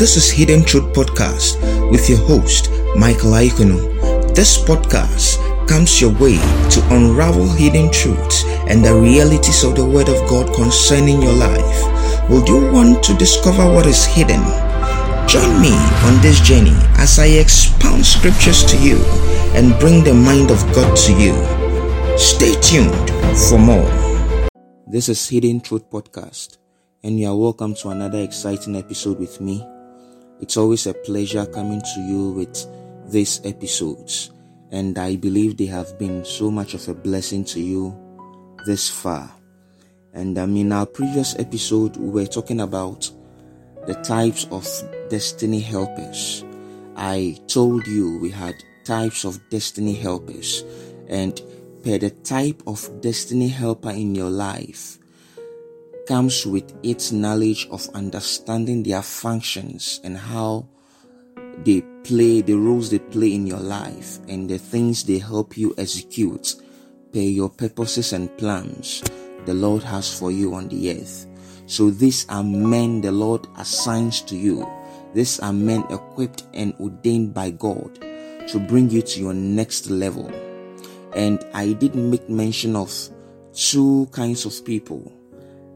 This is Hidden Truth Podcast with your host, Michael Aikono. This podcast comes your way to unravel hidden truths and the realities of the Word of God concerning your life. Would you want to discover what is hidden? Join me on this journey as I expound scriptures to you and bring the mind of God to you. Stay tuned for more. This is Hidden Truth Podcast, and you are welcome to another exciting episode with me. It's always a pleasure coming to you with these episodes, and I believe they have been so much of a blessing to you this far. And um, in our previous episode, we were talking about the types of destiny helpers. I told you we had types of destiny helpers, and per the type of destiny helper in your life, comes with its knowledge of understanding their functions and how they play the roles they play in your life and the things they help you execute per your purposes and plans the Lord has for you on the earth. So these are men the Lord assigns to you. These are men equipped and ordained by God to bring you to your next level. And I did make mention of two kinds of people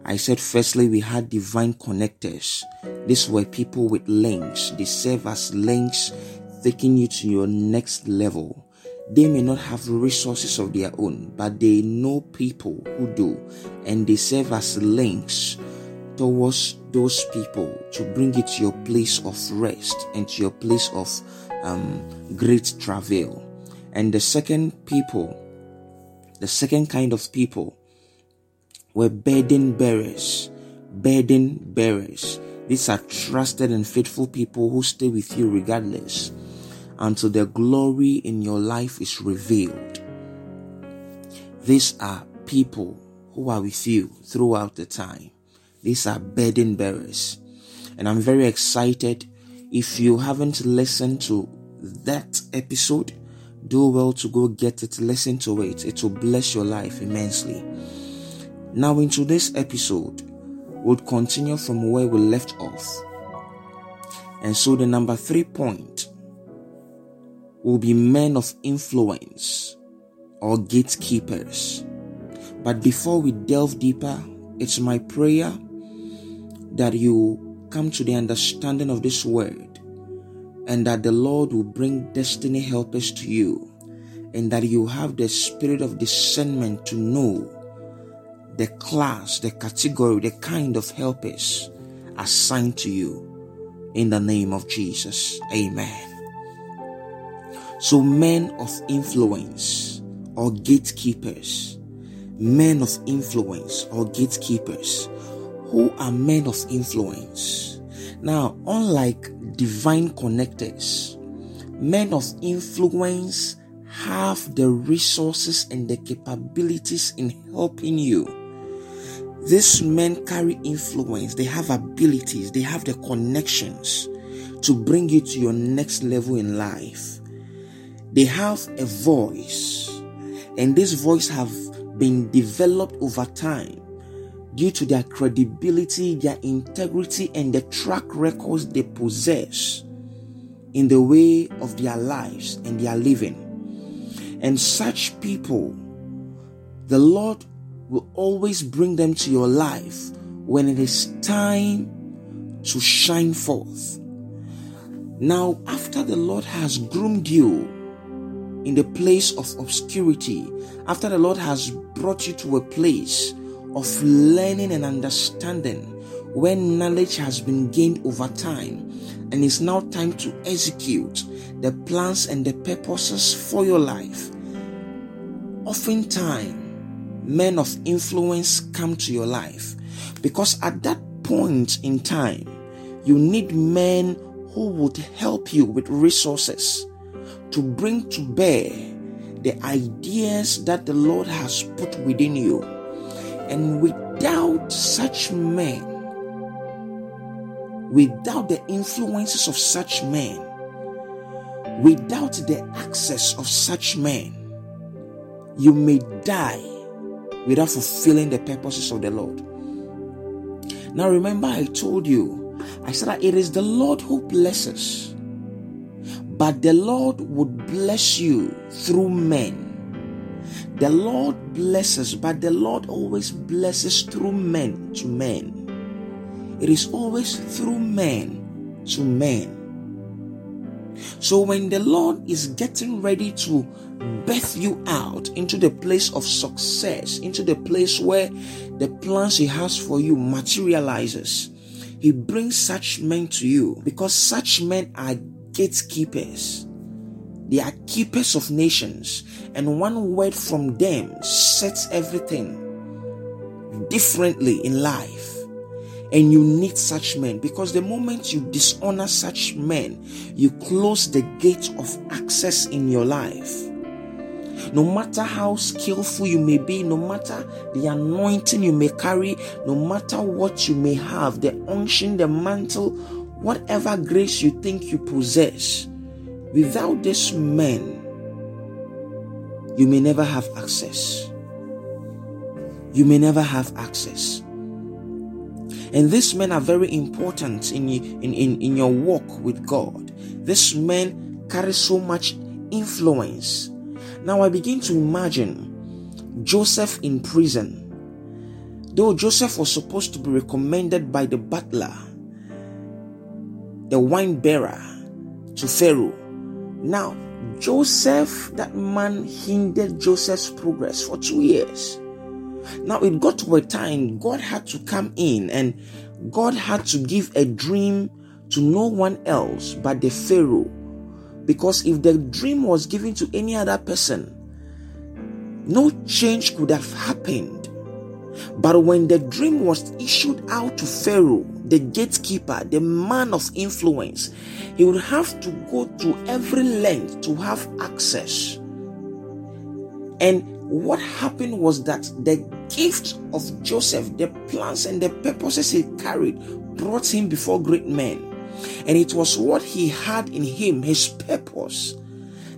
I said, firstly, we had divine connectors. These were people with links. They serve as links, taking you to your next level. They may not have resources of their own, but they know people who do, and they serve as links towards those people to bring you to your place of rest and to your place of um, great travail. And the second people, the second kind of people were burden bearers. Burden bearers. These are trusted and faithful people who stay with you regardless until the glory in your life is revealed. These are people who are with you throughout the time. These are burden bearers. And I'm very excited. If you haven't listened to that episode, do well to go get it, listen to it. It will bless your life immensely. Now, in today's episode, we'll continue from where we left off. And so, the number three point will be men of influence or gatekeepers. But before we delve deeper, it's my prayer that you come to the understanding of this word and that the Lord will bring destiny helpers to you and that you have the spirit of discernment to know the class, the category, the kind of helpers assigned to you in the name of Jesus. Amen. So, men of influence or gatekeepers, men of influence or gatekeepers, who are men of influence? Now, unlike divine connectors, men of influence have the resources and the capabilities in helping you these men carry influence, they have abilities, they have the connections to bring you to your next level in life. They have a voice, and this voice have been developed over time due to their credibility, their integrity, and the track records they possess in the way of their lives and their living. And such people, the Lord will always bring them to your life when it is time to shine forth. Now, after the Lord has groomed you in the place of obscurity, after the Lord has brought you to a place of learning and understanding, when knowledge has been gained over time, and it's now time to execute the plans and the purposes for your life. Oftentimes, men of influence come to your life because at that point in time, you need men who would help you with resources to bring to bear the ideas that the Lord has put within you. And without such men, without the influences of such men, without the access of such men, you may die without fulfilling the purposes of the Lord. Now, remember, I told you I said that it is the Lord who blesses, but the Lord would bless you through men. The Lord blesses, but the Lord always blesses through men to men. It is always through men to men. So when the Lord is getting ready to birth you out into the place of success, into the place where the plans He has for you materializes, He brings such men to you because such men are gatekeepers. They are keepers of nations, and one word from them sets everything differently in life. And you need such men because the moment you dishonor such men, you close the gate of access in your life. No matter how skillful you may be, no matter the anointing you may carry, no matter what you may have, the unction, the mantle, whatever grace you think you possess, without these men, you may never have access. You may never have access. And these men are very important in, in, in, in your walk with God. These men carry so much influence. Now I begin to imagine Joseph in prison. Though Joseph was supposed to be recommended by the butler, the wine bearer to Pharaoh. Now, Joseph, that man hindered Joseph's progress for two years. Now it got to a time God had to come in and God had to give a dream to no one else but the Pharaoh. Because if the dream was given to any other person, no change could have happened. But when the dream was issued out to Pharaoh, the gatekeeper, the man of influence, he would have to go to every length to have access. And what happened was that the gift of Joseph, the plans and the purposes he carried, brought him before great men. And it was what he had in him, his purpose,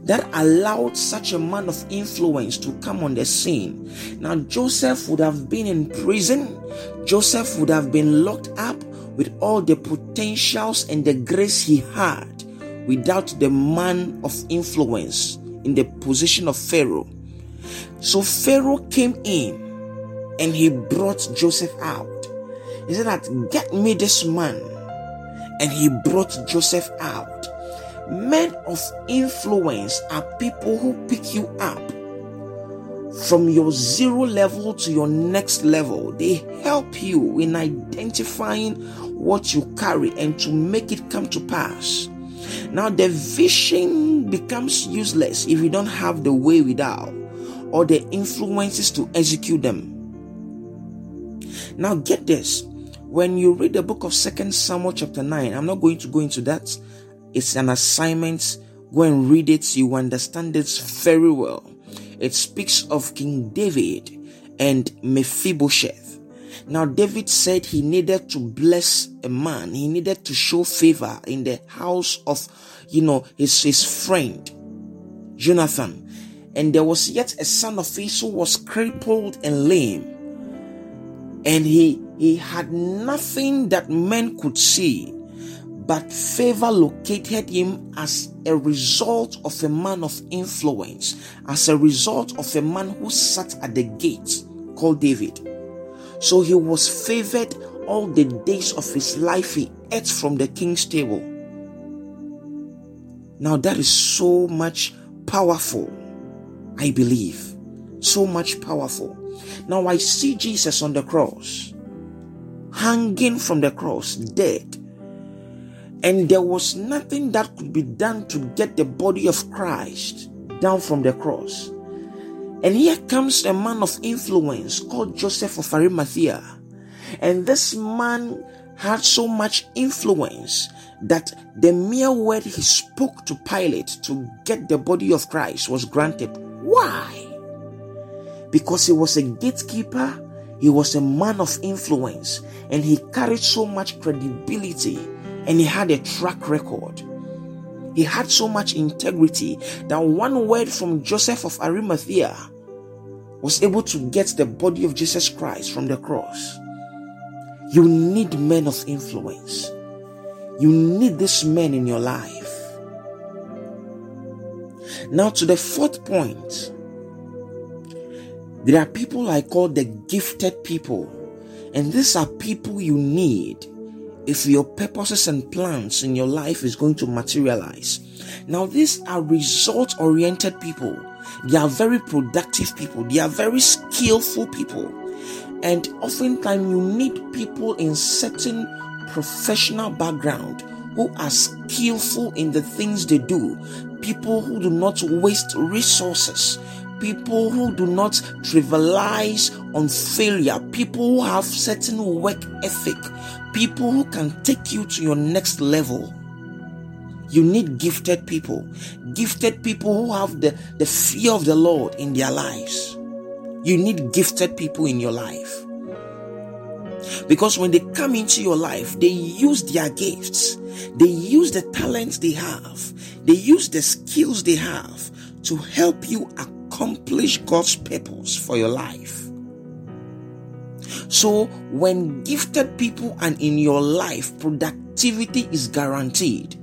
that allowed such a man of influence to come on the scene. Now, Joseph would have been in prison, Joseph would have been locked up with all the potentials and the grace he had without the man of influence in the position of Pharaoh. So Pharaoh came in and he brought Joseph out. He said that get me this man. And he brought Joseph out. Men of influence are people who pick you up from your zero level to your next level. They help you in identifying what you carry and to make it come to pass. Now, the vision becomes useless if you don't have the way without or the influences to execute them. Now, get this when you read the book of Second Samuel, chapter 9, I'm not going to go into that, it's an assignment. Go and read it, you understand it very well. It speaks of King David and Mephibosheth. Now, David said he needed to bless a man, he needed to show favor in the house of, you know, his, his friend, Jonathan. And there was yet a son of his who was crippled and lame. And he, he had nothing that men could see, but favor located him as a result of a man of influence, as a result of a man who sat at the gate called David. So he was favored all the days of his life. He ate from the king's table. Now that is so much powerful. I believe. So much powerful. Now I see Jesus on the cross, hanging from the cross, dead. And there was nothing that could be done to get the body of Christ down from the cross. And here comes a man of influence called Joseph of Arimathea. And this man had so much influence that the mere word he spoke to Pilate to get the body of Christ was granted. Why? Because he was a gatekeeper, he was a man of influence, and he carried so much credibility and he had a track record. He had so much integrity that one word from Joseph of Arimathea was able to get the body of Jesus Christ from the cross. You need men of influence. You need this man in your life. Now, to the fourth point, there are people I call the gifted people, and these are people you need if your purposes and plans in your life is going to materialize. Now, these are result oriented people. They are very productive people. They are very skillful people. And oftentimes you need people in certain professional background who are skillful in the things they do, people who do not waste resources, people who do not trivialize on failure, people who have certain work ethic, people who can take you to your next level. You need gifted people, gifted people who have the, the fear of the Lord in their lives. You need gifted people in your life. Because when they come into your life, they use their gifts, they use the talents they have, they use the skills they have to help you accomplish God's purpose for your life. So, when gifted people are in your life, productivity is guaranteed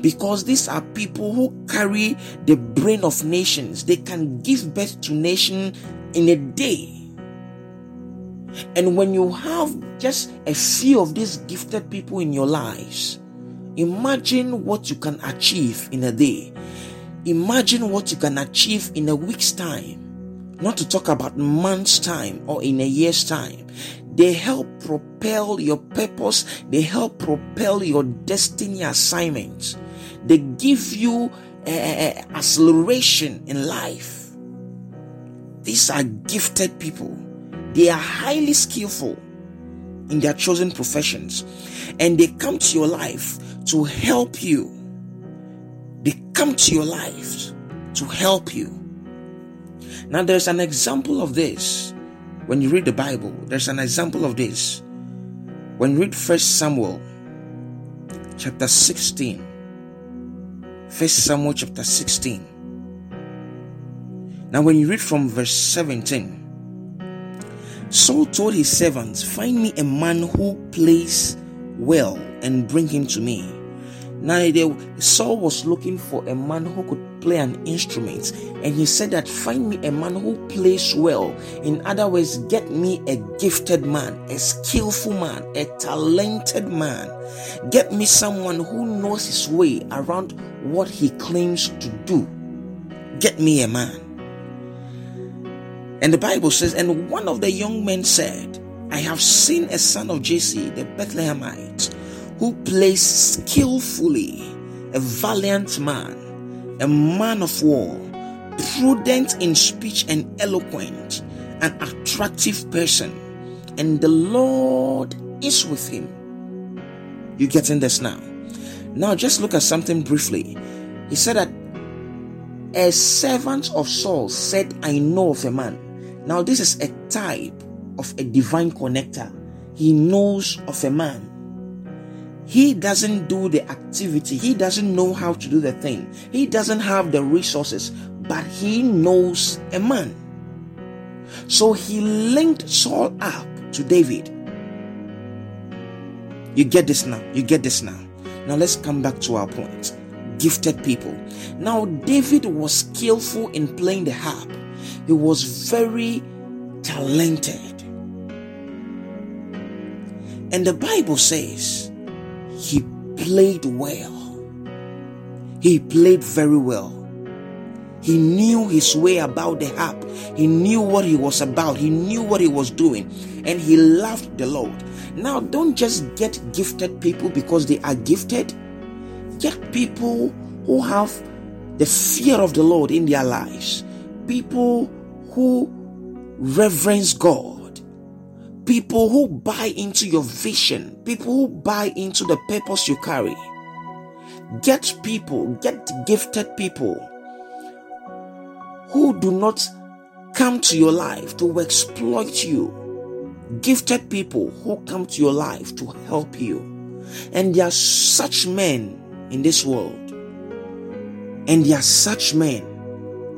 because these are people who carry the brain of nations. They can give birth to nation in a day. And when you have just a few of these gifted people in your lives, imagine what you can achieve in a day. Imagine what you can achieve in a week's time. Not to talk about months' time or in a year's time. They help propel your purpose, they help propel your destiny assignments. They give you uh, acceleration in life. These are gifted people they are highly skillful in their chosen professions and they come to your life to help you. They come to your life to help you. Now, there's an example of this when you read the Bible. There's an example of this when you read First Samuel chapter 16. First Samuel chapter 16. Now, when you read from verse 17, Saul told his servants, Find me a man who plays well and bring him to me. Now, Saul was looking for a man who could play an instrument, and he said that find me a man who plays well. In other words, get me a gifted man, a skillful man, a talented man. Get me someone who knows his way around what he claims to do. Get me a man. And the Bible says, And one of the young men said, I have seen a son of Jesse, the Bethlehemite, who plays skillfully, a valiant man, a man of war, prudent in speech and eloquent, an attractive person, and the Lord is with him. You getting this now? Now, just look at something briefly. He said that a servant of Saul said, I know of a man now, this is a type of a divine connector. He knows of a man. He doesn't do the activity, he doesn't know how to do the thing, he doesn't have the resources, but he knows a man. So he linked Saul up to David. You get this now. You get this now. Now let's come back to our point. Gifted people. Now, David was skillful in playing the harp. He was very talented. And the Bible says he played well. He played very well. He knew his way about the harp. He knew what he was about. He knew what he was doing. And he loved the Lord. Now, don't just get gifted people because they are gifted. Get people who have the fear of the Lord in their lives. People who reverence God, people who buy into your vision, people who buy into the purpose you carry. Get people, get gifted people who do not come to your life to exploit you. Gifted people who come to your life to help you. And there are such men in this world. And there are such men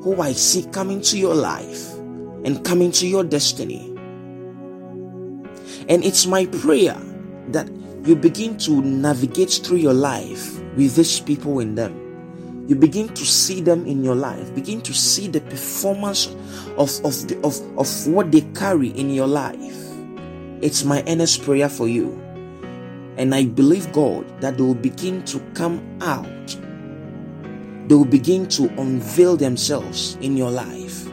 who I see coming to your life and coming to your destiny. And it's my prayer that you begin to navigate through your life with these people in them. You begin to see them in your life, begin to see the performance of, of, the, of, of what they carry in your life. It's my earnest prayer for you. And I believe God that they will begin to come out. They will begin to unveil themselves in your life.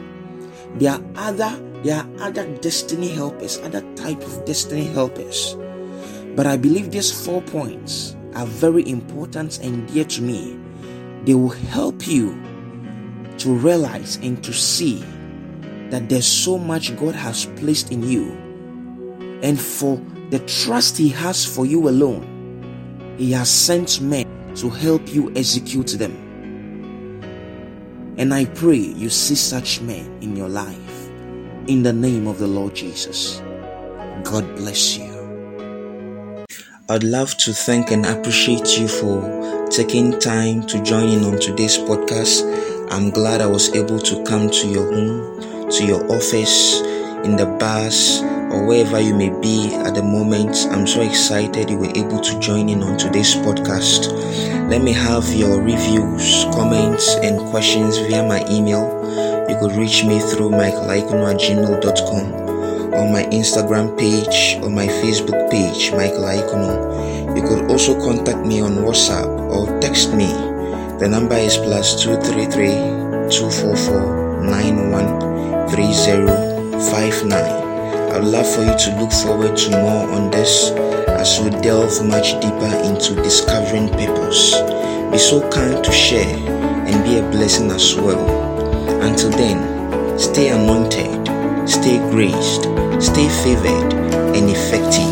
There are other there are other destiny helpers, other type of destiny helpers. But I believe these four points are very important and dear to me. They will help you to realize and to see that there's so much God has placed in you. And for the trust He has for you alone, He has sent men to help you execute them. And I pray you see such men in your life in the name of the Lord Jesus. God bless you. I'd love to thank and appreciate you for taking time to join in on today's podcast. I'm glad I was able to come to your home, to your office, in the bus, or wherever you may be at the moment. I'm so excited you were able to join in on today's podcast. Let me have your reviews, comments, and questions via my email you could reach me through michaelaikuno or my Instagram page or my Facebook page, Michael. You could also contact me on WhatsApp or text me. The number is plus 233 244 I'd love for you to look forward to more on this as we delve much deeper into discovering purpose. Be so kind to share and be a blessing as well. Until then, stay anointed, stay graced, stay favored, and effective